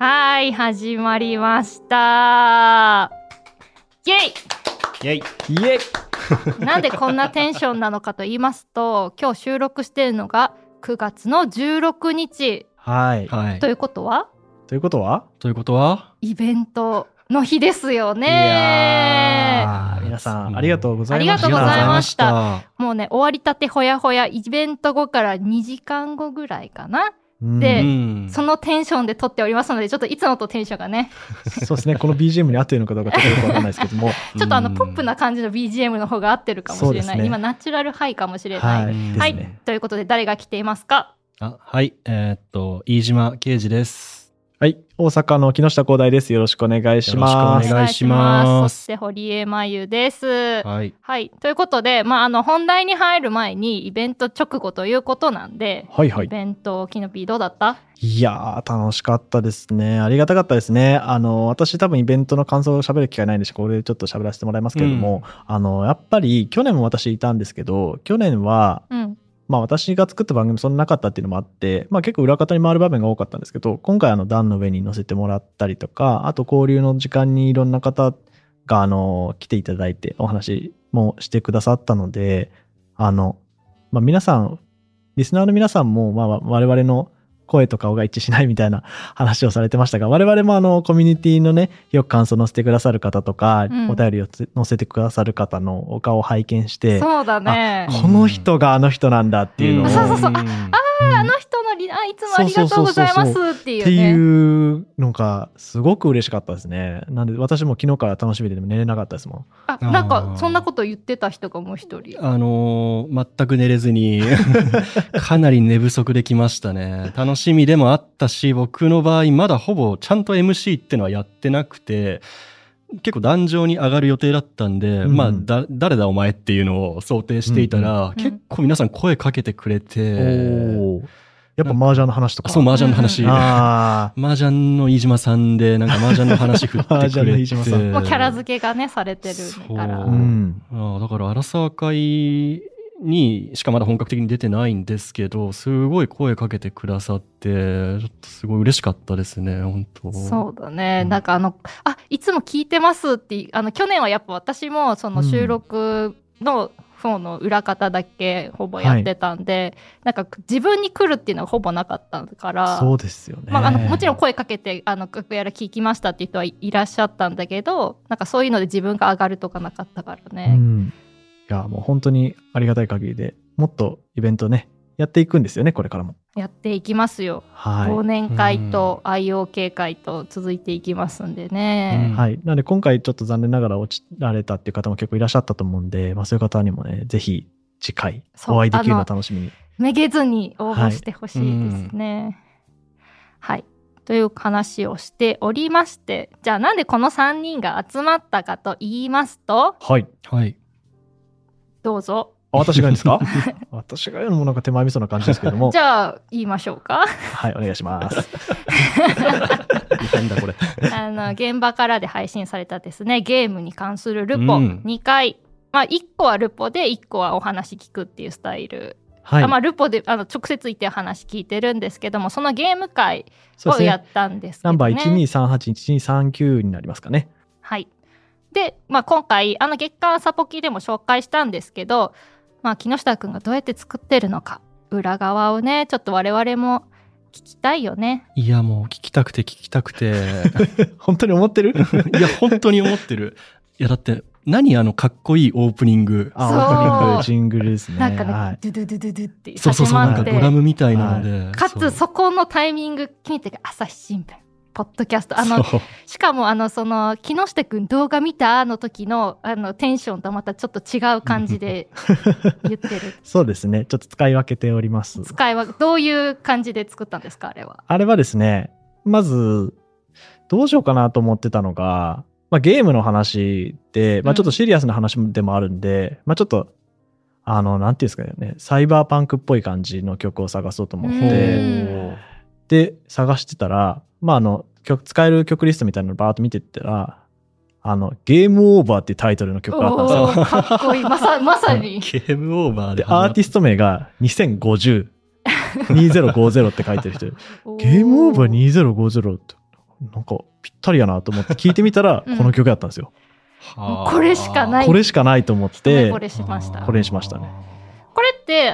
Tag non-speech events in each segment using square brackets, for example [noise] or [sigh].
はい、始まりました。イェイェイイエイイ [laughs] なんでこんなテンションなのかと言いますと、今日収録しているのが9月の16日はい。はいと。いうことは、ということは？ということは？イベントの日ですよいね。皆さんありがとうございました。ありがとうございましたもうね、終わりたてほやほや、イベント後から2時間後ぐらいかな。うんでうんそのテンションで撮っておりますので、ちょっといつもとテンションがね、[laughs] そうですね。この BGM に合ってるのかどうかちょっとよくわかんないですけども。[laughs] ちょっとあの、うんポップな感じの BGM の方が合ってるかもしれない。ね今、ナチュラルハイかもしれない。はい。うんはい。ということで、誰が来ていますか？あはい。えーっと、飯島啓二です。はい。大阪の木下光大です。よろしくお願いします。よろしくお願いしますそして、堀江真由です。はい。はい。ということで、まあ、あの、本題に入る前に、イベント直後ということなんで、イはいはい。ベント、キノピーどうだった？いやー、楽しかったですね。ありがたかったですね。あの、私多分イベントの感想を喋る機会ないんでし、これでちょっと喋らせてもらいますけれども、あの、やっぱり去年も私いたんですけど、去年は、うん。まあ私が作った番組そんななかったっていうのもあって、まあ結構裏方に回る場面が多かったんですけど、今回あの段の上に乗せてもらったりとか、あと交流の時間にいろんな方があの来ていただいてお話もしてくださったので、あの、まあ皆さん、リスナーの皆さんもまあ我々の声と顔が一致しないみたいな話をされてましたが、[laughs] 我々もあのコミュニティのね、よく感想を載せてくださる方とか、うん。お便りをつ載せてくださる方のお顔を拝見して、そうだね。この人があの人なんだっていうのを、ん。そうそうそう。ああの人のリあいつもありがとうございますっていうね。っていうのがすごく嬉しかったですね。なんで私も昨日から楽しみで寝れなかったですもん。あ、なんかそんなこと言ってた人がもう一人。あのー全く寝れずに、[laughs] かなり寝不足できましたね。楽しみでもあったし、僕の場合、まだほぼちゃんと MC ってのはやってなくて、結構壇上に上がる予定だったんで、うんまあ、だ、誰だお前っていうのを想定していたら、うん結構皆さん声かけてくれて、おーやっぱ麻雀の話とか。そう、麻雀の話。あ麻雀の飯島さんで、なんか麻雀の話振ってくれて。[laughs] 麻雀の飯島さんもうキャラ付けがね、されてるからううん。ああだから、荒沢会にしかまだ本格的に出てないんですけど、すごい声かけてくださって、ちょっとすごい嬉しかったですね、本当そうだね。うんなんかあの、あ、いつも聞いてますって、あの、去年はやっぱ私もその収録の方の裏方だけほぼやってたんで、なんか自分に来るっていうのはほぼなかったから、そうですよね。まあ、あのもちろん声かけて、あの、楽屋ら聞きましたっていう人はいいらっしゃったんだけど、なんかそういうので自分が上がるとかなかったからうね。ん。いや、もう本当にありがたい限りで、もっとイベントね、やっていくんですよね、これからも。やっていきますよ。忘は年会と IOK 会と続いていきますんでね。い。はい。なので今回ちょっと残念ながら落ちられたっていう方も結構いらっしゃったと思うんで、まあそういう方にもね、ぜひ次回お会いできるの楽しみに。めげずに応募してほしいですね。はい。という話をしておりまして、じゃあなんでこの3人が集まったかと言いますと、はい。はい。どうぞ。あ私がですか？[laughs] [laughs] 私が言うのもなんか手前味噌な感じですけども [laughs] じ。ゃあ言いましょうか。はい、お願いします。なんだこれ。あの、現場からで配信されたですね、ゲームに関するルポうん2回。まあ、1個はルポで、1個はお話聞くっていうスタイル。はい。あまあ、ルポであの直接行って話聞いてるんですけども、そのゲーム会。をやったんですけど、ね。ナンバー1238、1239になりますかね。はい。で、まあ、今回、あの月間サポキでも紹介したんですけど、まあ、木下くんがどうやって作ってるのか、裏側をね、ちょっと我々も聞きたいよね。いや、もう聞きたくて聞きたくて。[laughs] 本当に思ってる？[laughs] いや、本当に思ってる。いや、だって、何あのかっこいいオープニング？オープニング、ジングルですね。なんかね、はい。ドゥドゥドゥドゥドゥってそうそうそう、なんかドラムみたいなので。かつそこのタイミング決めてが朝日新聞ポッドキャスト。あのしかもあのその木下くん動画見たの時のあのテンションとまたちょっと違う感じで [laughs] 言ってる。そうですね。ちょっと使い分けております。使いはどういう感じで作ったんですかあれは？あれはですね、まず、どうしようかなと思ってたのが、まあ、ゲームの話で、まあ、ちょっとシリアスな話でもあるんで、まあ、ちょっと、あの、なんていうんですかね、サイバーパンクっぽい感じの曲を探そうと思っうん。て、で、探してたら、まあ、あの、曲、使える曲リストみたいなのバーっと見てったら、あの、ゲームオーバーっていうタイトルの曲があったんですよ。かっこいい。まさまさに。ゲームオーバーでで、アーティスト名が2050、2050って書いてる人。で、ゲームオーバー2050って、なんかぴったりやなと思って聞いてみたら、うん。この曲だったんですよ。もうこれしかない。これしかないと思って。こ、れしました。これにしましたね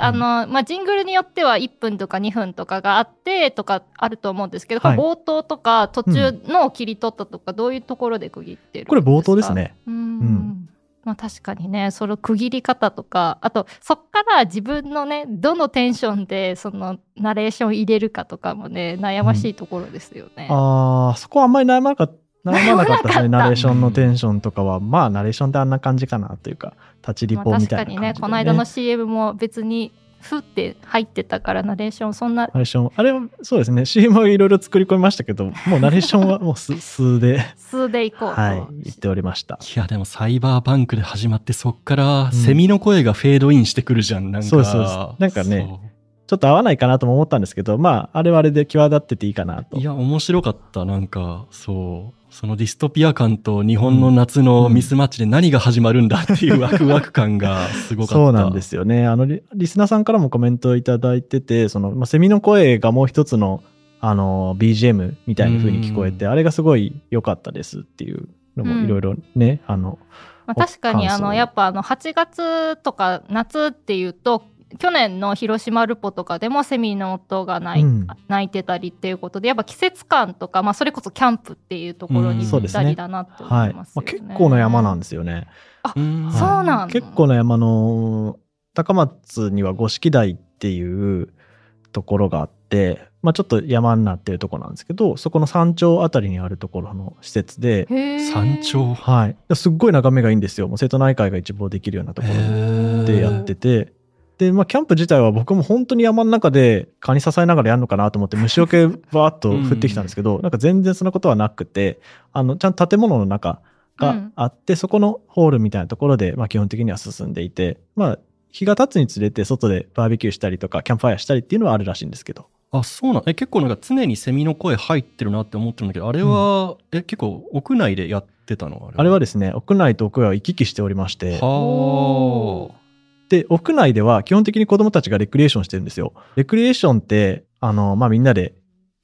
あの、まあ、ジングルによっては1分とか2分とかがあってとかあると思うんですけど、はい冒頭とか途中の切り取ったとか、どういうところで区切ってるんですか？これ冒頭です。ね。うん。んまあ確かにね、その区切り方とか、あとそっから自分のね、どのテンションでそのナレーション入れるかとかもね、悩ましいところですよね。ああ、そこはあんまり悩まなかった。悩まなかったですね。悩まなかった。ナレーションのテンションとかは、まあ、ナレーションってあんな感じかなというか、立ちリまあポみたいな感じで、確かにね、この間の CM も別にふって入ってたからナレーションそんな。ナレーション、あれはそうですね、CM はいろいろ作り込みましたけど、もうナレーションはもう数数で、[laughs] 数でいこうと。はい、言っておりました。いや、でもサイバーパンクで始まって、そっからん。セミの声がフェードインしてくるじゃん、なんか。そうそうですなんかねちょっと合わないかなとも思ったんですけど、まあ、あれはあれで際立ってていいかなと。いや、面白かった。なんか、そう。そのディストピア感と日本の夏のミスマッチで何が始まるんだっていうワクワク感がすごかった。そうなんですよね。あのリ、リスナーさんからもコメントいただいてて、その、まあ、セミの声がもう一つの、あの、BGM みたいな風に聞こえて、うんあれがすごい良かったですっていうのもいろいろね、あの、まあ、確かにあのやっぱあの8月とか夏っていうと去年の広島ルポとかでもセミの音が鳴い,、うん鳴いてたりっていうことでやっぱ季節感とか、まあ、それこそキャンプっていうところにうんぴったりだなって思はいい。ますよね。まあ、結構な山なんですよね。うん。そうなんだ結構な山の、高松には五色台っていうところがあって、まあちょっと山になってるところなんですけど、そこの山頂あたりにあるところの施設で、山頂？はい。すっごい眺めがいいんですよ。もう瀬戸内海が一望できるようなところでやってて、で、まあ、キャンプ自体は僕も本当に山の中で蚊に刺されながらやるのかなと思って虫除けバーっと降ってきたんですけど、なんか全然そんなことはなくて、あの、ちゃんと建物の中があって、そこのホールみたいなところで、まあ、基本的には進んでいて、まあ、日が経つにつれて外でバーベキューしたりとか、キャンプファイヤーしたりっていうのはあるらしいんですけど。あ、そうなんえ、結構なんか常にセミの声入ってるなって思ってるんだけど、あれは、え、結構屋内でやってたの？あれは。ですね、屋内と屋外を行き来しておりまして、はあ。で、屋内では基本的に子供たちがレクリエーションしてるんですよ。レクリエーションって、あの、まあ、みんなで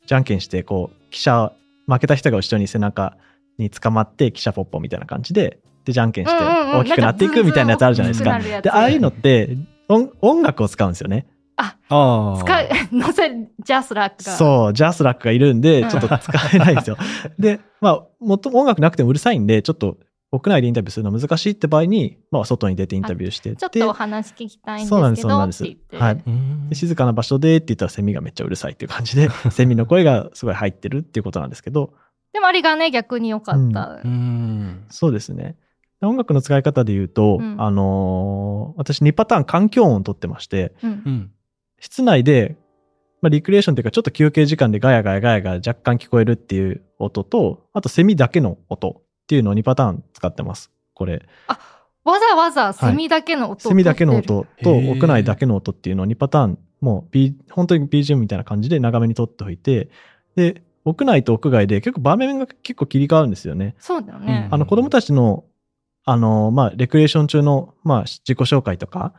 じゃんけんして、こう、汽車、負けた人が後ろに背中につかまって、汽車ポッポみたいな感じで、で、じゃんけんして大きくなっていくみたいなやつあるじゃないですか。で、ああいうのって、音音楽を使うんですよね。ああ。使う乗せジャスラックがそう、ジャスラックがいるんで、うんちょっと使えないんですよ。で、まあ、もっとも音楽なくてもうるさいんで、ちょっと屋内でインタビューするの難しいって場合に、まあ、外に出てインタビューしてちょっとお話聞きたいんですそうなんです、けどそうなんです。はい。静かな場所でって言ったらセミがめっちゃうるさいっていう感じで、[laughs] セミの声がすごい入ってるっていうことなんですけど、でもあれがね逆に良かった、うん。そうですね。音楽の使い方で言うと、うんあのー私2パターン環境音を取ってまして、うんうん。室内で、まあ、リクリエーションというかちょっと休憩時間でガヤガヤガヤが若干聞こえるっていう音と、あとセミだけの音っていうのを2パターン使ってます。これ。わざわざセミだけの音を取ってる、セミだけの音と屋内だけの音っていうのを2パターン、もう、B、本当に BGM みたいな感じで長めに取っておいて、で、屋内と屋外で結構場面が結構切り替わるんですよね。そうだよね、うんあの子供たちの、あの、まあ、レクリエーション中の、まあ、自己紹介とか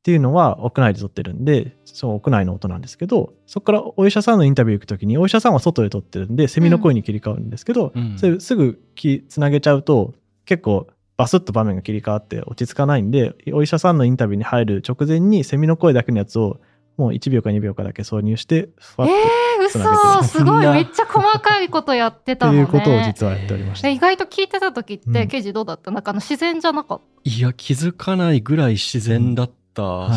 っていうのは屋内で撮ってるんで、そう、屋内の音なんですけど、そこからお医者さんのインタビュー行くときに、お医者さんは外で撮ってるんで、セミの声に切り替わるんですけど、うん。それすぐきつなげちゃうと、結構バスッと場面が切り替わって落ち着かないんで、お医者さんのインタビューに入る直前にセミの声だけのやつをもう1秒か2秒かだけ挿入して、ふわっと、えー、嘘すごい。めっちゃ細かいことやってたってのねいうことを実はやっておりました。え意外と聞いてた時って、うん。ケイジどうだった？なんかあの自然じゃなかっいや、気づかないぐらい自然だった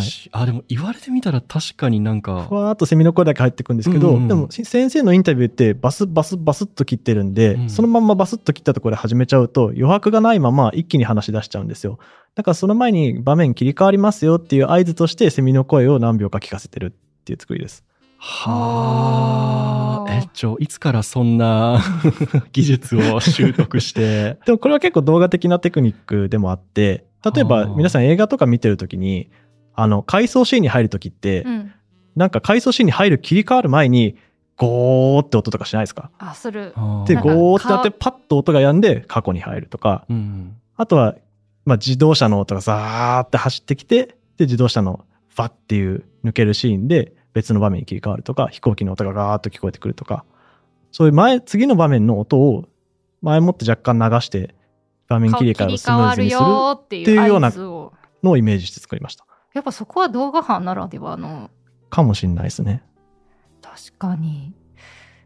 し、あ、でも言われてみたら確かになんかふ、わーっとセミの声だけ入ってくるんですけど、うんうんでもし先生のインタビューってバスバスバスッと切ってるんで、うんそのまんまバスッと切ったところで始めちゃうと余白がないまま一気に話し出しちゃうんですよ。だからその前に場面切り替わりますよっていう合図としてセミの声を何秒か聞かせてるっていう作りです。はあ。え、ちょ、いつからそんな [laughs] 技術を習得して？[laughs] でもこれは結構動画的なテクニックでもあって、例えば皆さん映画とか見てるときに、あの、回想シーンに入るときって、たうん。なんか回想シーンに入る切り替わる前に、ゴーって音とかしないですか？あする。で、ゴーってなってパッと音が止んで過去に入るとか、うん。あとは、まあ、自動車の音がザーって走ってきて、で、自動車のバッっていう抜けるシーンで別の場面に切り替わるとか、飛行機の音がガーッと聞こえてくるとか、っそういう前、次の場面の音を前もって若干流して、画面切り替えをスムーズにするっていうようなのをイメージして作りました。やっぱそこは動画班ならではの。かもしれないですね。確かに。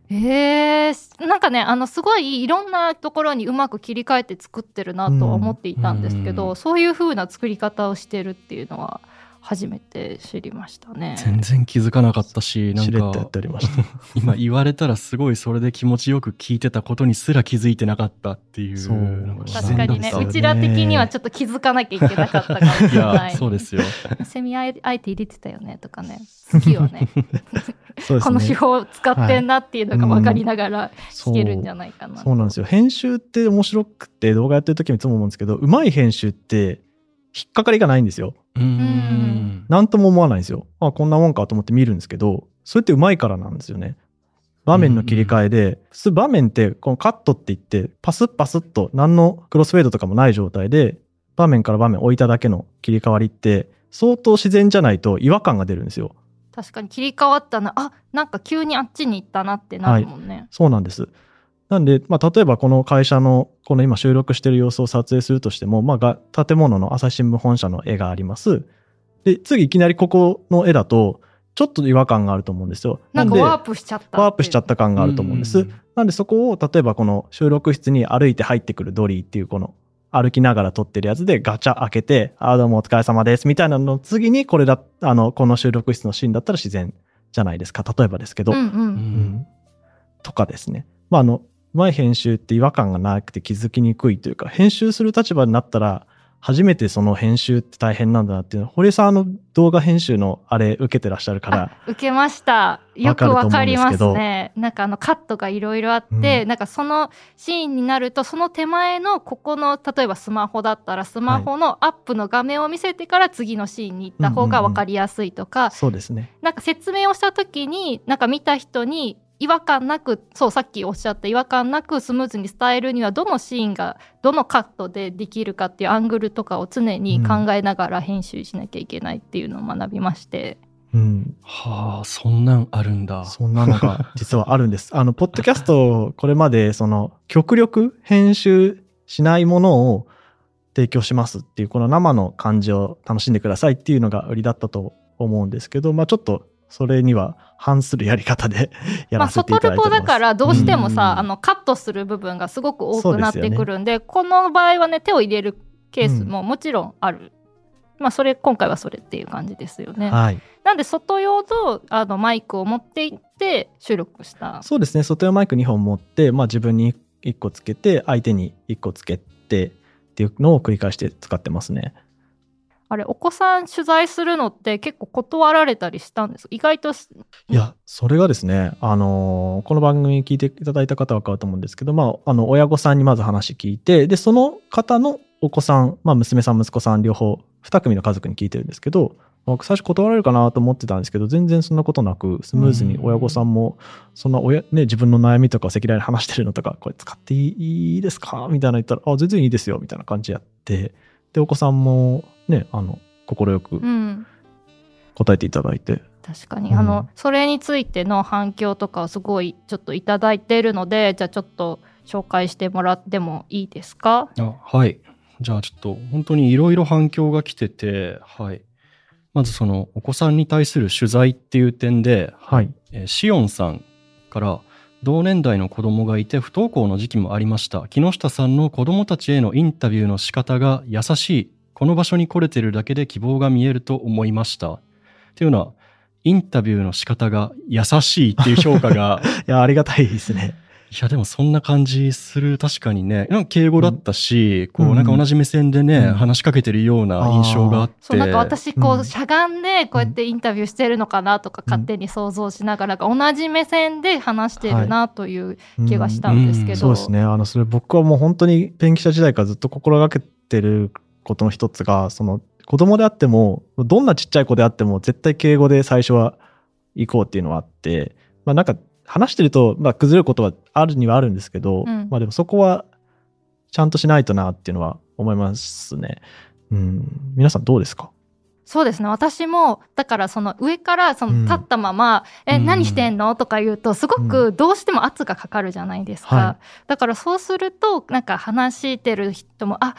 えー、なんかねあのすごいいろんなところにうまく切り替えて作ってるなとは思っていたんですけど、うん。そういう風な作り方をしてるっていうのは初めて知りましたね。全然気づかなかったし、なんかておりました。[laughs] 今言われたらすごいそれで気持ちよく聞いてたことにすら気づいてなかったっていう。そう確かにねうちら的にはちょっと気づかなきゃいけなかったかもしれない。[laughs] そうですよ。セミあえあえて入れてたよねとかね好きよね [laughs] そうですこの手ね。法を使ってんなっていうのが分かりながらそう聞けるんじゃないかな。そうなんですよ。編集って面白くて動画やってる時もいつも思うんですけど、うまい編集って引っかかりがないんですよ。うーん。なんとも思わないんですよ。あ、こんなもんかと思って見るんですけど、それってうまいからなんですよね。場面の切り替えで、普通場面ってこのカットって言って、パスッパスッと何のクロスフェードとかもない状態で、場面から場面置いただけの切り替わりって、相当自然じゃないと違和感が出るんですよ。確かに切り替わったなあなんか急にあっちに行ったなってなるもんね。そうなんです。なんで、まあ、例えばこの会社の、この今収録してる様子を撮影するとしても、まあが、建物の朝日新聞本社の絵があります。で、次いきなりここの絵だと、ちょっと違和感があると思うんですよ。でなんかワープしちゃった。ワープしちゃった感があると思うんです。うんなんでそこを、例えばこの収録室に歩いて入ってくるドリーっていうこの歩きながら撮ってるやつでガチャ開けて、ああ、どうもお疲れ様ですみたいなのの次にこれだ、あの、この収録室のシーンだったら自然じゃないですか。例えばですけど。うんう。うんん。とかですね。まあ、あの、うまい編集って違和感がなくて気づきにくいというか、編集する立場になったら、初めてその編集って大変なんだなっていうのは、堀江さんあの動画編集のあれ受けてらっしゃるから、受けました。よくわかりますね。なんかあのカットがいろいろあって、うんなんかそのシーンになると、その手前のここの、例えばスマホだったら、スマホのアップの画面を見せてから次のシーンに行った方がわかりやすいとか、そうですね。なんか説明をした時に、なんか見た人に違和感なく、そう、さっきおっしゃった違和感なくスムーズに伝えるには、どのシーンが、どのカットでできるかっていうアングルとかを常に考えながら編集しなきゃいけないっていうのを学びまして。うん。はあ、そんなんあるんだ。そんなのが実はあるんです。あの、ポッドキャスト、これまで、その、極力編集しないものを提供しますっていう、この生の感じを楽しんでくださいっていうのが売りだったと思うんですけど、まあちょっと、それには反するやり方で [laughs] やまあ、らせていただいております。だからどうしてもさ、うんあのカットする部分がすごく多くなってくるんでこの場合はね手を入れるケースももちろんある、まあそれ今回はそれっていう感じですよね、はい。なんで外用のあのマイクを持って行って収録したそうですね。外用マイク2本持って、まあ自分に1個つけて、相手に1個つけてっていうのを繰り返して使ってますね。あれお子さん取材するのって結構断られたりしたんです意外といや、それがですね、あのーこの番組聞いていただいた方は分かると思うんですけど、まあ、あの、親御さんにまず話聞いて、で、その方のお子さん、まあ、娘さん、息子さん、両方、二組の家族に聞いてるんですけど、僕最初断られるかなと思ってたんですけど、全然そんなことなく、スムーズに親御さんも、そんな親、ね、自分の悩みとか赤裸々に話してるのとか、これ使っていいですか？みたいな言ったら、あ、全然いいですよ、みたいな感じやって、で、お子さんも、ね、あの、快くうん答えていただいて、確かに、うんあのそれについての反響とかをすごいちょっといただいているのでじゃあちょっと紹介してもらってもいいですか？あはい。じゃあちょっと本当にいろいろ反響が来てて、はい。まずそのお子さんに対する取材っていう点で、はい。えーシオンさんから同年代の子供がいて不登校の時期もありました。木下さんの子供たちへのインタビューの仕方が優しい。この場所に来れてるだけで希望が見えると思いました。っていうのはインタビューの仕方が優しいっていう評価が [laughs] いや、ありがたいですね。いやでもそんな感じする。確かにね。なんか敬語だったし、こううんなん。か同じ目線でね、うん。話しかけてるような印象があって。そうなんか私こう、うん。しゃがんでこうやってインタビューしてるのかなとかうん勝手に想像しながら、同じ目線で話してるなという気がしたんですけど、うん。そうですね。あの、それ僕はもう本当にペン記者時代からずっと心がけてることの一つが、その子供であっても、どんなちっちゃい子であっても絶対敬語で最初は行こうっていうのはあって、まあなんか話してると、まあ崩れることはあるにはあるんですけど、うん。まあでもそこはちゃんとしないとなっていうのは思いますね。うん。皆さんどうですか？そうですね。私もだからその上からその立ったまま「うん。え何してんの?」とか言うとすごくどうしても圧がかかるじゃないですか、はだからそうするとなんか話してる人も「あ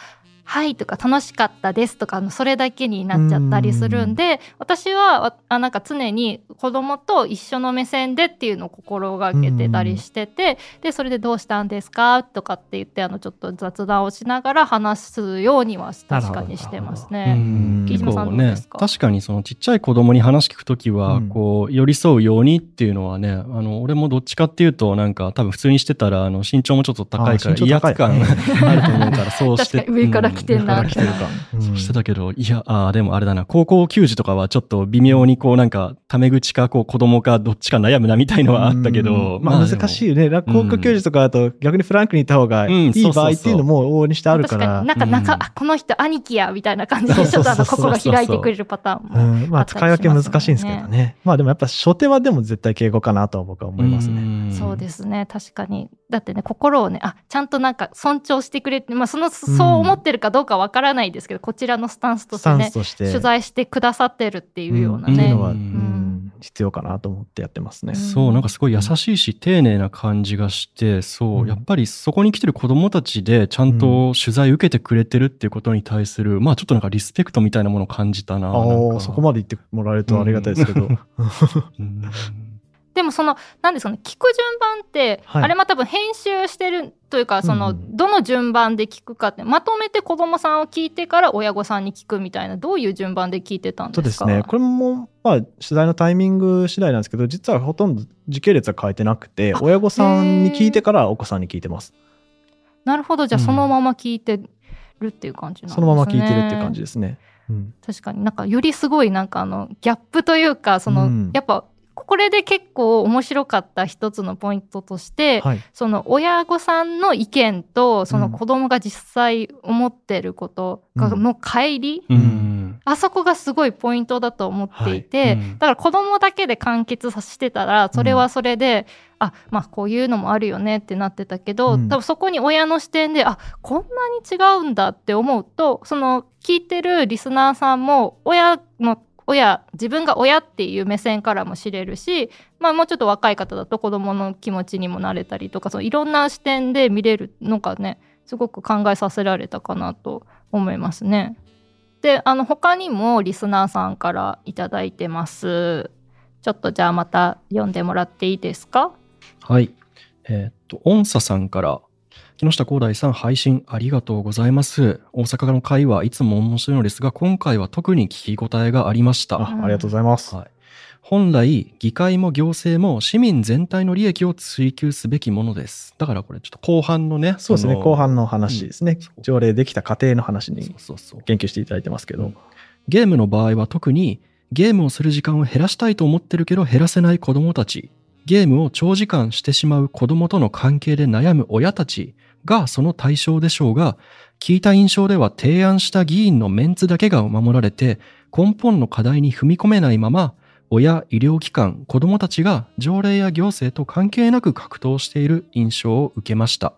はい」とか「楽しかったです」とかあのそれだけになっちゃったりするんで私はわあなんか常に子供と一緒の目線でっていうのを心がけてたりしててでそれで「どうしたんですか?」とかって言ってあのちょっと雑談をしながら話すようには確かにしてますうね。ん。木島さんねどうですか？確かにそのちっちゃい子供に話聞くときは、うん。こう寄り添うようにっていうのはねあの俺もどっちかっていうとなんか多分普通にしてたらあの身長もちょっと高いから威圧感あると思うからそうして [laughs] 来てんなう上から来てるか。うん。そうしてたけど、いや、あーでもあれだな、高校球児とかはちょっと微妙にこうなんか、タメ口かこう子供かどっちか悩むなみたいのはあったけど、うん。まあ難しいよね。高校教授とかだと逆にフランクにいた方がいうんい場合っていう。のも往々にしてあるか。確からになんか中、うん。あこの人兄貴やみたいな感じでちょっとあの心が開いてくれるパターンも。うん、まあ使い分け難しいんですけどね。まあでもやっぱ初手はでも絶対敬語かなとは僕は思いますね。そうですすね確かに。だってね心をねあちゃんとなんか尊重してくれて、まあ、そのそう思ってるかどうかわからないですけど、こちらのスタンスとしてねンスとして。取材してくださってるっていうようなね、うんっていうのは、ううんん必要かなと思ってやってますね。そう、なんかすごい優しいし、丁寧な感じがして、そうう、んやっぱりそこに来てる子供たちで、ちゃんと取材受けてくれてるっていうことに対する、まあちょっとなんかリスペクトみたいなものを感じたな。ああ、そこまで言ってもらえるとありがたいですけど。うんでもその何ですかね聞く順番って、はい。あれまた多分編集してるというかその、うんどの順番で聞くかってまとめて子供さんを聞いてから親御さんに聞くみたいなどういう順番で聞いてたんでか？そうですすね。これも、まあ、取材のタイミング次第なんですけど、実はほとんど時系列は変えてなくてあ、親御さんに聞いてからお子さんに聞いてます。なるほど。じゃあうん。そのまま聞いてるっていう感じなんですね、そのまま聞いてるっていう感じですね。うん。確かに。なんかよりすごいなんかあのギャップというかその、うん。やっぱこれで結構面白かった一つのポイントとして、はい。その親御さんの意見とそのうん子供が実際思ってることの乖離、うん。あそこがすごいポイントだと思っていて、はい。うん。だから子供だけで完結させてたらそれはそれで、あまあこういうのもあるよねってなってたけど、うん。多分そこに親の視点であこんなに違うんだって思うとその聞いてるリスナーさんも親の親自分が親っていう目線からも知れるし、まあ、もうちょっと若い方だと子供の気持ちにもなれたりとかそのいろんな視点で見れるのがねすごく考えさせられたかなと思いますね。であの他にもリスナーさんからいいてます。ちょっとじゃあまた読んでもらっていいですか？はい。えーっと、音佐さんから、木下光大さん配信ありがとうございます。大阪の会はいつも面白いのですが、今回は特に聞き応えがありました。あありがとうございます。はい、本来、議会も行政も市民全体の利益を追求すべきものです。だからこれちょっと後半のね、そうですね。の後半の話ですね。そう条例できた過程の話に。言及していただいてますけど。ゲームの場合は特にゲームをする時間を減らしたいと思ってるけど減らせない子供たち、ゲームを長時間してしまう子供との関係で悩む親たちがその対象でしょうが、聞いた印象では提案した議員のメンツだけが守られて、根本の課題に踏み込めないまま、親、医療機関、子供たちが条例や行政と関係なく格闘している印象を受けました。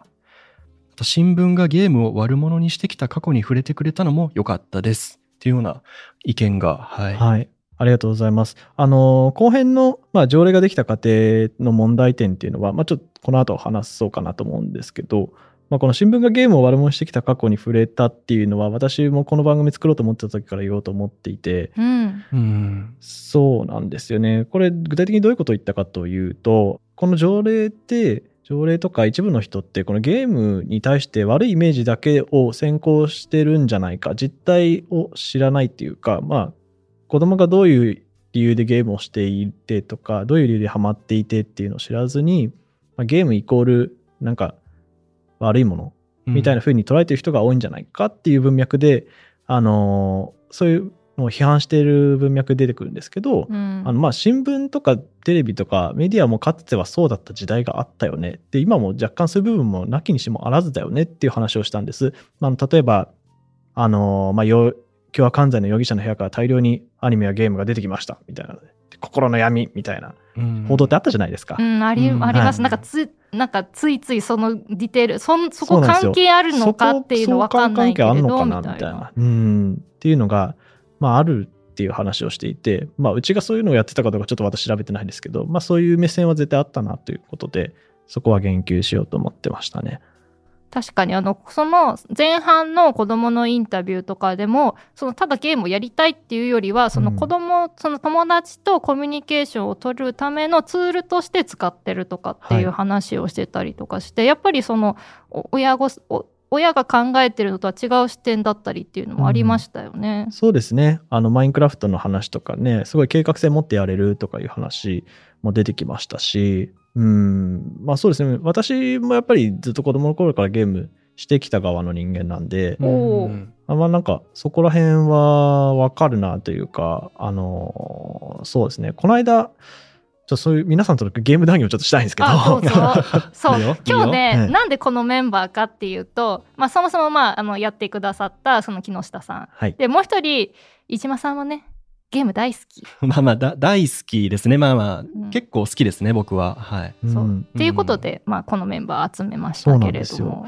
新聞がゲームを悪者にしてきた過去に触れてくれたのも良かったです。っていうような意見が、はい。はい。ありがとうございます。あの、後編の、まあ、条例ができた過程の問題点っていうのは、まあ、ちょっとこの後話そうかなと思うんですけど、まあ、この新聞がゲームを悪者にしてきた過去に触れたっていうのは、私もこの番組作ろうと思ってた時から言おうと思っていて、うん。うん。そうなんですよね。これ、具体的にどういうことを言ったかというと、この条例って、条例とか一部の人って、このゲームに対して悪いイメージだけを先行してるんじゃないか、実態を知らないっていうか、まあ、子供がどういう理由でゲームをしていてとか、どういう理由でハマっていてっていうのを知らずに、まあ、ゲームイコール、なんか、悪いものみたいな風に捉えてる人が多いんじゃないかっていう文脈で、あのーそういうのを批判している文脈で出てくるんですけど、うん。あのまあ新聞とかテレビとかメディアもかつてはそうだった時代があったよねで今も若干そういう部分もなきにしもあらずだよねっていう話をしたんです。あの例えばあの、まあ、よ凶悪犯罪の容疑者の部屋から大量にアニメやゲームが出てきましたみたいな心の闇みたいなうん報道ってあったじゃないですか。うん、ありうんあります、はいなんかつなんかついついそのディテールそんそこ関係あるのかっていうの分かんないけれど相関関係あんのかなみたいな。うんっていうのが、まあ、あるってっていう話をしていて、まあ、うちがそういうのをやってたかどうかちょっと私調べてないですけど、まあ、そういう目線は絶対あったなということで、そこは言及しようと思ってましたね。確かにあのその前半の子供のインタビューとかでもそのただゲームをやりたいっていうよりはその子供、うん、その友達とコミュニケーションを取るためのツールとして使ってるとかっていう話をしてたりとかして、はい、やっぱりその親御親が考えてるのとは違う視点だったりっていうのもありましたよね。うん、そうですね。あの、マインクラフトの話とかね、すごい計画性持ってやれるとかいう話も出てきましたし、うん、まあそうですね。私もやっぱりずっと子供の頃からゲームしてきた側の人間なんで、うん、あまあなんかそこら辺はわかるなというか、あの、そうですね。この間、ちょそういう皆さんとのゲーム談義をちょっとしたいんですけど。そうそう。[laughs] 今日ね、なんでこのメンバーかっていうと、まあ、そもそも、まあ、あのやってくださったその木下さん、はい、でもう一人飯島さんはねゲーム大好き。[laughs] まあまあだ大好きですね。まあまあ、うん、結構好きですね僕は。はい。そう。うん、っていうことで、まあこのメンバー集めましたけれども。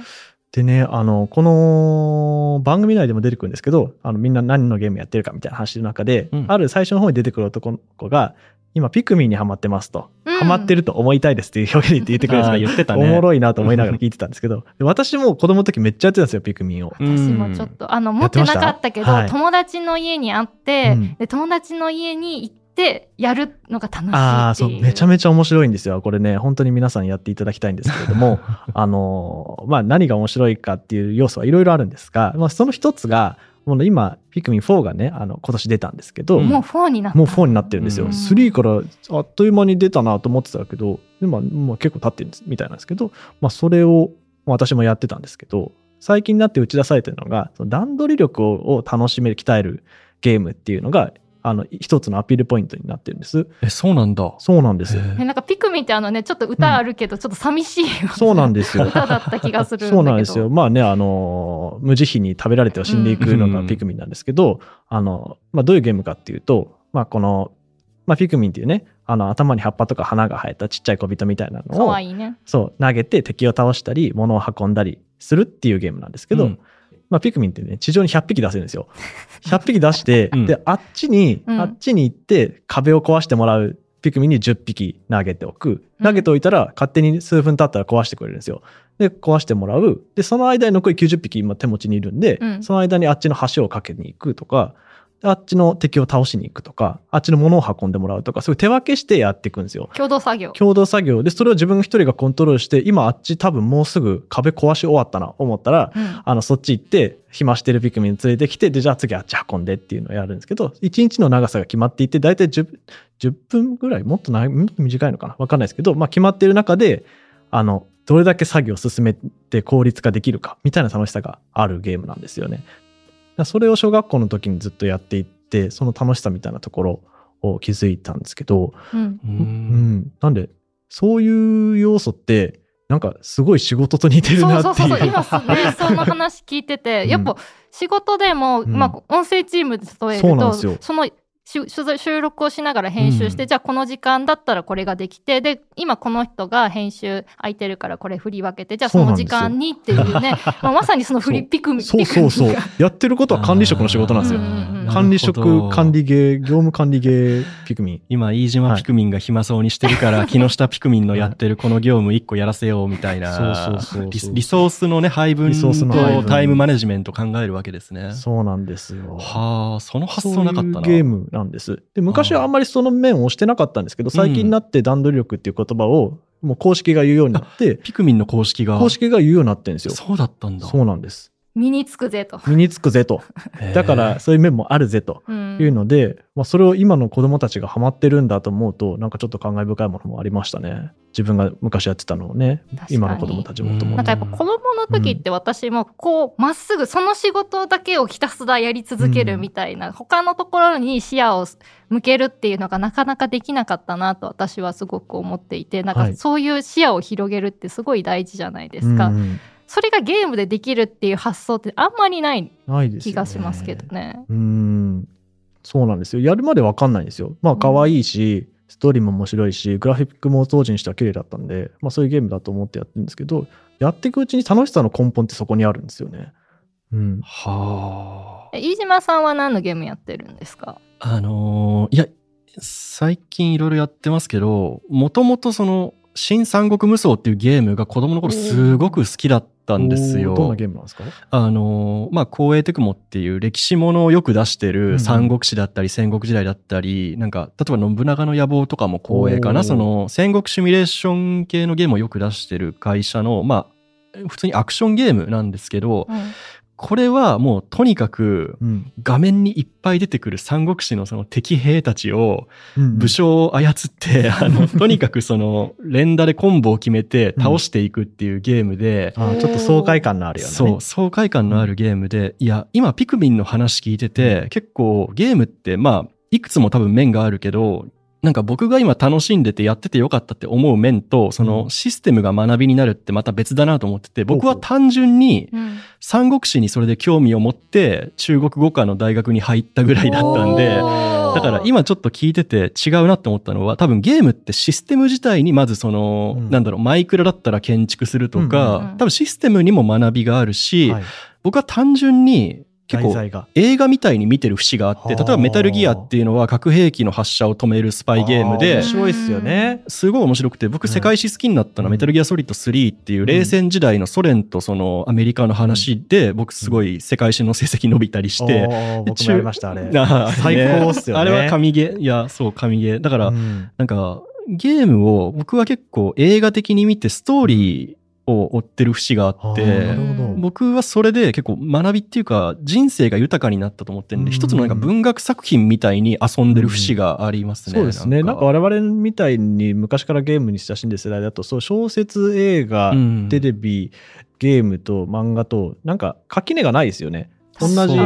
でね、あの、この番組内でも出てくるんですけど、あの、みんな何のゲームやってるかみたいな話の中で、うん、ある最初の方に出てくる男の子が、今ピクミンにハマってますと、うん、ハマってると思いたいですっていう表現で言ってくれるんです言ってたね。おもろいなと思いながら聞いてたんですけど、[laughs] 私も子供の時めっちゃやってたんですよ、ピクミンを。私もちょっと、あの、持ってなかったけど、はい、友達の家にあって、うん、で、友達の家に行って、やるのが楽しいああ、そう、めちゃめちゃ面白いんですよ。これね、本当に皆さんやっていただきたいんですけれども、[laughs] あの、まあ、何が面白いかっていう要素はいろいろあるんですが、まあ、その一つが、もう今、ピクミン4がね、あの、今年出たんですけど、もう4になった。もう4になってるんですよ。3からあっという間に出たなと思ってたけど、今、もう結構経ってるみたいなんですけど、まあ、それを私もやってたんですけど、最近になって打ち出されてるのが、その段取り力を楽しめる、鍛えるゲームっていうのが、あの、一つのアピールポイントになってるんです。え、そうなんだ。そうなんですえ、なんかピクミンってあのね、ちょっと歌あるけど、ちょっと寂しい、うん、そうなんですよ。歌だった気がするそうなんですよ。まあね、あの、無慈悲に食べられては死んでいくのがピクミンなんですけど、うん、あの、まあどういうゲームかっていうと、まあこの、まあピクミンっていうね、あの頭に葉っぱとか花が生えたちっちゃい小人みたいなのを、いいね、そう、投げて敵を倒したり、物を運んだりするっていうゲームなんですけど、うんまあ、ピクミンってね、地上に100匹出せるんですよ。[laughs] 100匹出して、うん、で、あっちに、あっちに行って壁を壊してもらうピクミンに10匹投げておく。投げておいたら、勝手に数分経ったら壊してくれるんですよ。で、壊してもらう。で、その間に残り90匹今手持ちにいるんで、うん、その間にあっちの橋を架けに行くとか、あっちの敵を倒しに行くとか、あっちの物を運んでもらうとか、そういう手分けしてやっていくんですよ。共同作業。共同作業。で、それを自分一人がコントロールして、今あっち多分もうすぐ壁壊し終わったな、思ったら、うん、あの、そっち行って、暇してるピクミン連れてきて、で、じゃあ次あっち運んでっていうのをやるんですけど、1日の長さが決まっていて、だいたい 10, 10分ぐらい、もっと長い、もっと短いのかな？わかんないですけど、まあ決まってる中で、あの、どれだけ作業を進めて効率化できるか、みたいな楽しさがあるゲームなんですよね。それを小学校の時にずっとやっていて、ってその楽しさみたいなところを気づいたんですけど、うん、うん、なんでそういう要素ってなんかすごい仕事と似てるなっていう。そうそうそう今ね [laughs] その話聞いてて、やっぱ仕事でも、うん、まあ音声チームで例えるとその収録をしながら編集して、うん、じゃあこの時間だったらこれができてで今この人が編集空いてるからこれ振り分けてじゃあその時間にっていうね。[laughs] まあ、まさにその振りピクミそうそうそう。やってることは管理職の仕事なんですよ。管理職管理芸業務管理芸ピクミン今飯島ピクミンが暇そうにしてるから、はい、木下ピクミンのやってるこの業務一個やらせようみたいなそうそうそうリソースのね配分とタイムマネジメント考えるわけですね。そうなんですよ。はあその発想なかったな。ゲームなんです。で、昔はあんまりその面をしてなかったんですけど、最近になって段取り力っていう言葉を、もう公式が言うようになって、ピクミンの公式が。公式が言うようになってるんですよ。そうだったんだ。そうなんです。身につくぜと。身につくぜと。だからそういう面もあるぜというので、うん、まあ、それを今の子供たちがハマってるんだと思うと、なんかちょっと感慨深いものもありましたね。自分が昔やってたのをね、今の子供たちもと思なんかやっぱ子供の時って私もこう、まっすぐその仕事だけをひたすらやり続けるみたいな、うん、他のところに視野を向けるっていうのがなかなかできなかったなと私はすごく思っていて、なんかそういう視野を広げるってすごい大事じゃないですか。うんそれがゲームでできるっていう発想ってあんまりない気がしますけどね。ねうんそうなんですよ。やるまでわかんないんですよ。まあ可愛いし、うん、ストーリーも面白いし、グラフィックも当時にしては綺麗だったんで、まあそういうゲームだと思ってやってるんですけど、やっていくうちに楽しさの根本ってそこにあるんですよね。うん。はあ。飯島さんは何のゲームやってるんですか？あのーいや、最近いろいろやってますけど、もともとその、新三国無双っていうゲームが子供の頃すごく好きだったんですよ。どんなゲームなんですか？あのーまあ、光栄テクモっていう歴史ものをよく出してうんうん。る三国志だったり戦国時代だったり、なんか、例えば信長の野望とかも光栄かな、その戦国シミュレーション系のゲームをよく出してる会社の、まあ、普通にアクションゲームなんですけど、うんこれはもうとにかくうん。画面にいっぱい出てくる三国志のその敵兵たちをうん武将を操って、[laughs] あの、とにかくその連打でコンボを決めて倒していくっていうゲームで、あーちょっと爽快感のあるよね。そう、爽快感のあるゲームで、いや、今ピクミンの話聞いてて、結構ゲームって、まあ、いくつも多分面があるけど、なんか僕が今楽しんでてやっててよかったって思う面と、そのシステムが学びになるってまた別だなと思ってて、僕は単純にうん。三国志にそれで興味を持って中国語科の大学に入ったぐらいだったんで、だから今ちょっと聞いてて違うなって思ったのは多分ゲームってシステム自体にまずその、うん。なんだろうマイクラだったら建築するとか、多分システムにも学びがあるし、はい、僕は単純に結構。映画みたいに見てる節があって例えばメタルギアっていうのは核兵器の発射を止めるスパイゲームあで面白いっすよね。すごい面白くて僕世界史好きになったのは、うん。メタルギアソリッド3っていう冷戦時代のソ連とそのアメリカの話で僕すごい世界史の成績伸びたりして、おー僕もやりました、[laughs] あれ。最高っすよね。あれは神ゲーいやそう神ゲー。だから、うん。なんかゲームを僕は結構映画的に見てストーリーを追ってる節があって。僕はそれで結構学びっていうか人生が豊かになったと思ってるんでうん一つのなんか文学作品みたいに遊んでる節がありますね。そうですね。なんか我々みたいに昔からゲームに親しんでる世代だと、そう小説、映画、うんテレビ、ゲームと漫画と、なんか垣根がないですよね。同じ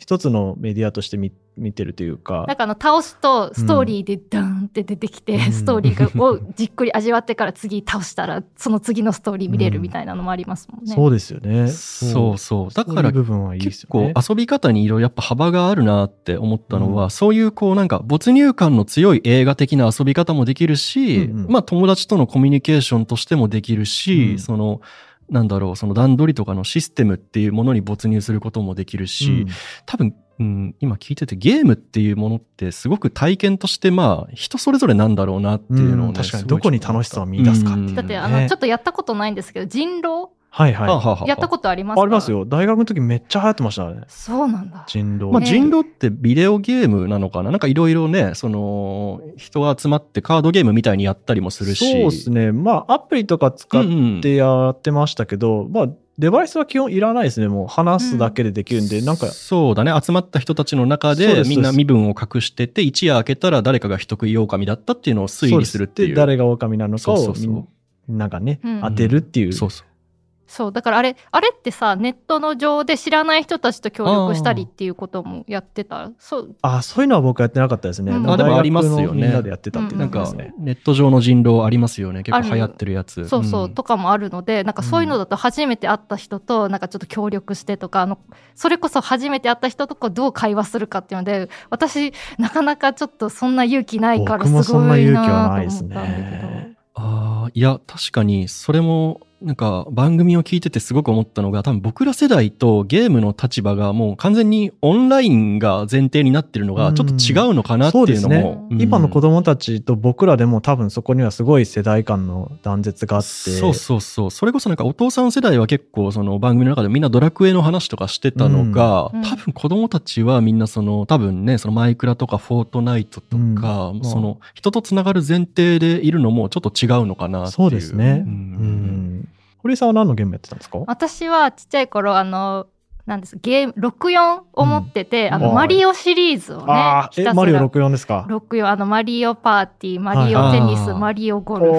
一つのメディアとして見見てるというか。なんかあの倒すとストーリーでダーンって出てきて、うんストーリーがをじっくり味わってから次倒したらその次のストーリー見れるみたいなのもありますもんね。そうですよね。そうそうだから部分はいいです結構。遊び方にいろいろやっぱ幅があるなって思ったのは、うんそういうこうなんか没入感の強い映画的な遊び方もできるし、うんうんまあ友達とのコミュニケーションとしてもできるし、うんそのなんだろうその段取りとかのシステムっていうものに没入することもできるし、うん。多分、うん、今聞いててゲームっていうものってすごく体験としてまあ人それぞれなんだろうなっていうのをね、うん確かにどこに楽しさを見出すかっていうだってあねのちょっとやったことないんですけど人狼はいはい。はあはやったことありますか？あります。よ。大学の時めっちゃ流行ってましたね。そうなんだ。人狼。まあ、ね人狼ってビデオゲームなのかな？なんかいろいろね、その、人が集まってカードゲームみたいにやったりもするし。そうですね。まあ、アプリとか使っうんうんてやってましたけど、まあ、デバイスは基本いらないですね。もう話すだけでできるんで、なんか、そうだね。集まった人たちの中でみんな身分を隠してて、一夜明けたら誰かが人食い狼だったっていうのを推理するっていう。で誰が狼なのかをそうそうそうみんながね、うん当てるっていう。そうそう。そうだからあれあれってさネットの上で知らない人たちと協力したりっていうこともやってた？そうあ、そういうのは僕やってなかったですね。うんでもありますよねのみんなでやってたっていうなんかネット上の人狼ありますよね。結構流行ってるやつ。そうそう、んとかもあるのでなんかそういうのだと初めて会った人となんかちょっと協力してとかあのそれこそ初めて会った人とこうどう会話するかっていうので私なかなかちょっとそんな勇気ないから僕もすごそんない勇気はなないですと思ったんだけど。ね。ああ、いや、確かに、それも、なんか、番組を聞いててすごく思ったのが、多分僕ら世代とゲームの立場がもう完全にオンラインが前提になってるのが、ちょっと違うのかなっていうのそうですも。ねうん今の子供たちと僕らでも多分そこにはすごい世代間の断絶があって。そうそうそう。それこそなんかお父さん世代は結構その番組の中でみんなドラクエの話とかしてたのが、うん多分子供たちはみんなその多分ね、そのマイクラとかフォートナイトとか、うんその人とつながる前提でいるのもちょっと違うのかなっていう。そうですね。ううんん。堀さんは何のゲームやってたんですか？私はちっちゃい頃あのなんです。ゲーム64を持ってて、あのはい。マリオシリーズをねああ、え、ひたすら。マリオ64ですか？64あのマリオパーティーマリオテニス、はい。マリオゴル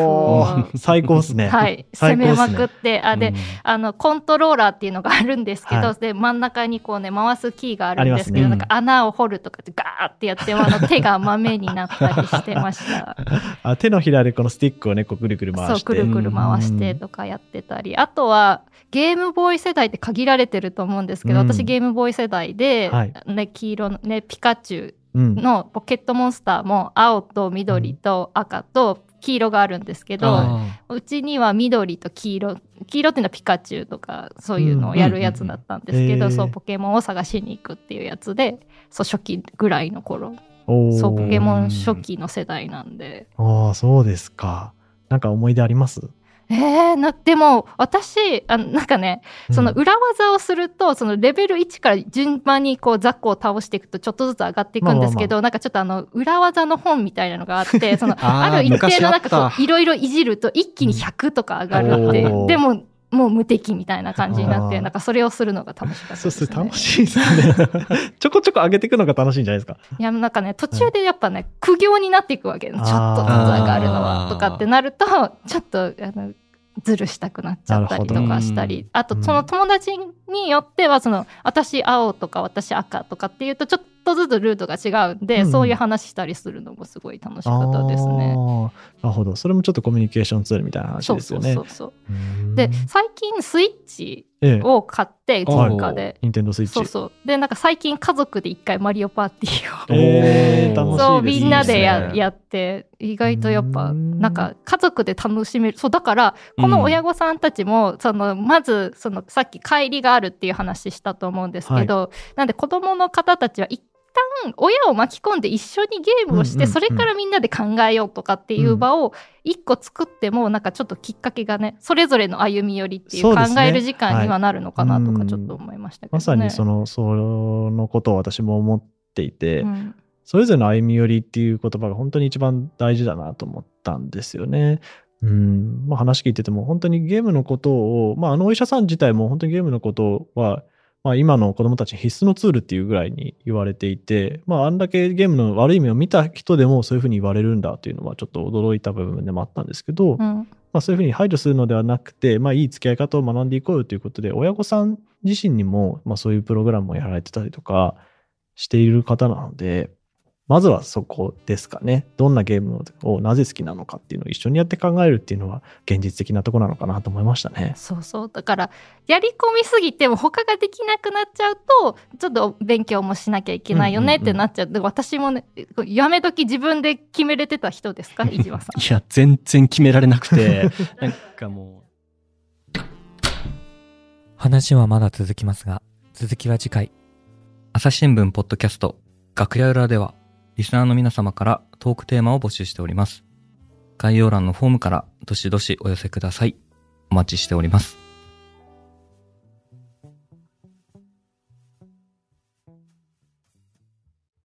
フ。最高っすね。[laughs] はい。[laughs] 攻めまくってあで、うん。あのコントローラーっていうのがあるんですけど、はい。で真ん中にこうね回すキーがあるんですけどね。なんか穴を掘るとかってガーってやってあの手が豆になったりしてました。[laughs] あ手のひらでこのスティックをね、こうぐるぐる回して。そうくるくる回してとかやってたり、あとはゲームボーイ世代って限られてると思うんですけど、うん。私ゲームボーイ世代で、はい。ね、黄色のねピカチュウうん。のポケットモンスターも青と緑と赤と黄色があるんですけど、あうちには緑と黄色黄色っていうのはピカチュウとかそういうのをやるやつだったんですけど、うん。そうポケモンを探しに行くっていうやつでそう初期ぐらいの頃そうポケモン初期の世代なんで。ああ、そうですか。なんか思い出あります？えー、なでも私あなんかねそのうん裏技をすると、そのレベル1から順番にこうザックを倒していくとちょっとずつ上がっていくんですけど、なんかちょっとあの裏技の本みたいなのがあって [laughs] そのある一定のなんかこういろいろいじると一気に100とか上がるって、おー。でももう無敵みたいな感じになってなんかそれをするのが楽しかったです、ね。そうっす楽しいですね。[laughs] ちょこちょこ上げていくのが楽しいんじゃないですか。いやなんかね途中でやっぱね、苦行になっていくわけちょっとずつ上がるのはとかってなるとちょっとあのずるしたくなっちゃったりとかしたり。あとうん。その友達によってはその私青とか私赤とかっていうとちょっとずつルートが違うんで、うんうん。そういう話したりするのもすごい楽しかったですね。なるほど。それもちょっとコミュニケーションツールみたいな話そうそうですよね。そうそううーん。で最近スイッチええ、を買ってはい実家で、ニンテンドースイッチ。そうそう。でなんか最近家族で一回マリオパーティーを。[laughs] えー。そうみんなでやねやって意外とやっぱうん。なんか家族で楽しめる。そうだからこの親御さんたちも、そのまずそのさっき帰りがあるっていう話したと思うんですけど、なんで子供の方たちは一旦親を巻き込んで一緒にゲームをして、それからみんなで考えようとかっていう場を一個作ってもなんかちょっときっかけがねそれぞれの歩み寄りっていう考える時間にはなるのかなとはい。かちょっと思いましたけどね。まさにその、そのことを私も思っていて、うん。それぞれの歩み寄りっていう言葉が本当に一番大事だなと思ったんですよね。うん、まあ話聞いてても本当にゲームのことを、まああのお医者さん自体も本当にゲームのことは、まあ今の子供たちに必須のツールっていうぐらいに言われていて、まああんだけゲームの悪い面を見た人でもそういうふうに言われるんだというのはちょっと驚いた部分でもあったんですけど、うん。まあ、そういうふうに排除するのではなくて、まあ、いい付き合い方を学んでいこうよということで、親御さん自身にも、まあ、そういうプログラムをやられてたりとかしている方なので、まずはそこですかね。どんなゲームをなぜ好きなのかっていうのを一緒にやって考えるっていうのは現実的なところなのかなと思いましたね。そうそう。だからやり込みすぎても他ができなくなっちゃうとちょっと勉強もしなきゃいけないよねってなっちゃう,、で私もねやめ時自分で決めれてた人ですか？飯島さんいや、全然決められなくて、[laughs] なんかも話はまだ続きますが、続きは次回。朝日新聞ポッドキャスト、楽屋裏では、リスナーの皆様からトークテーマを募集しております。概要欄のフォームからどしどしお寄せください。お待ちしております。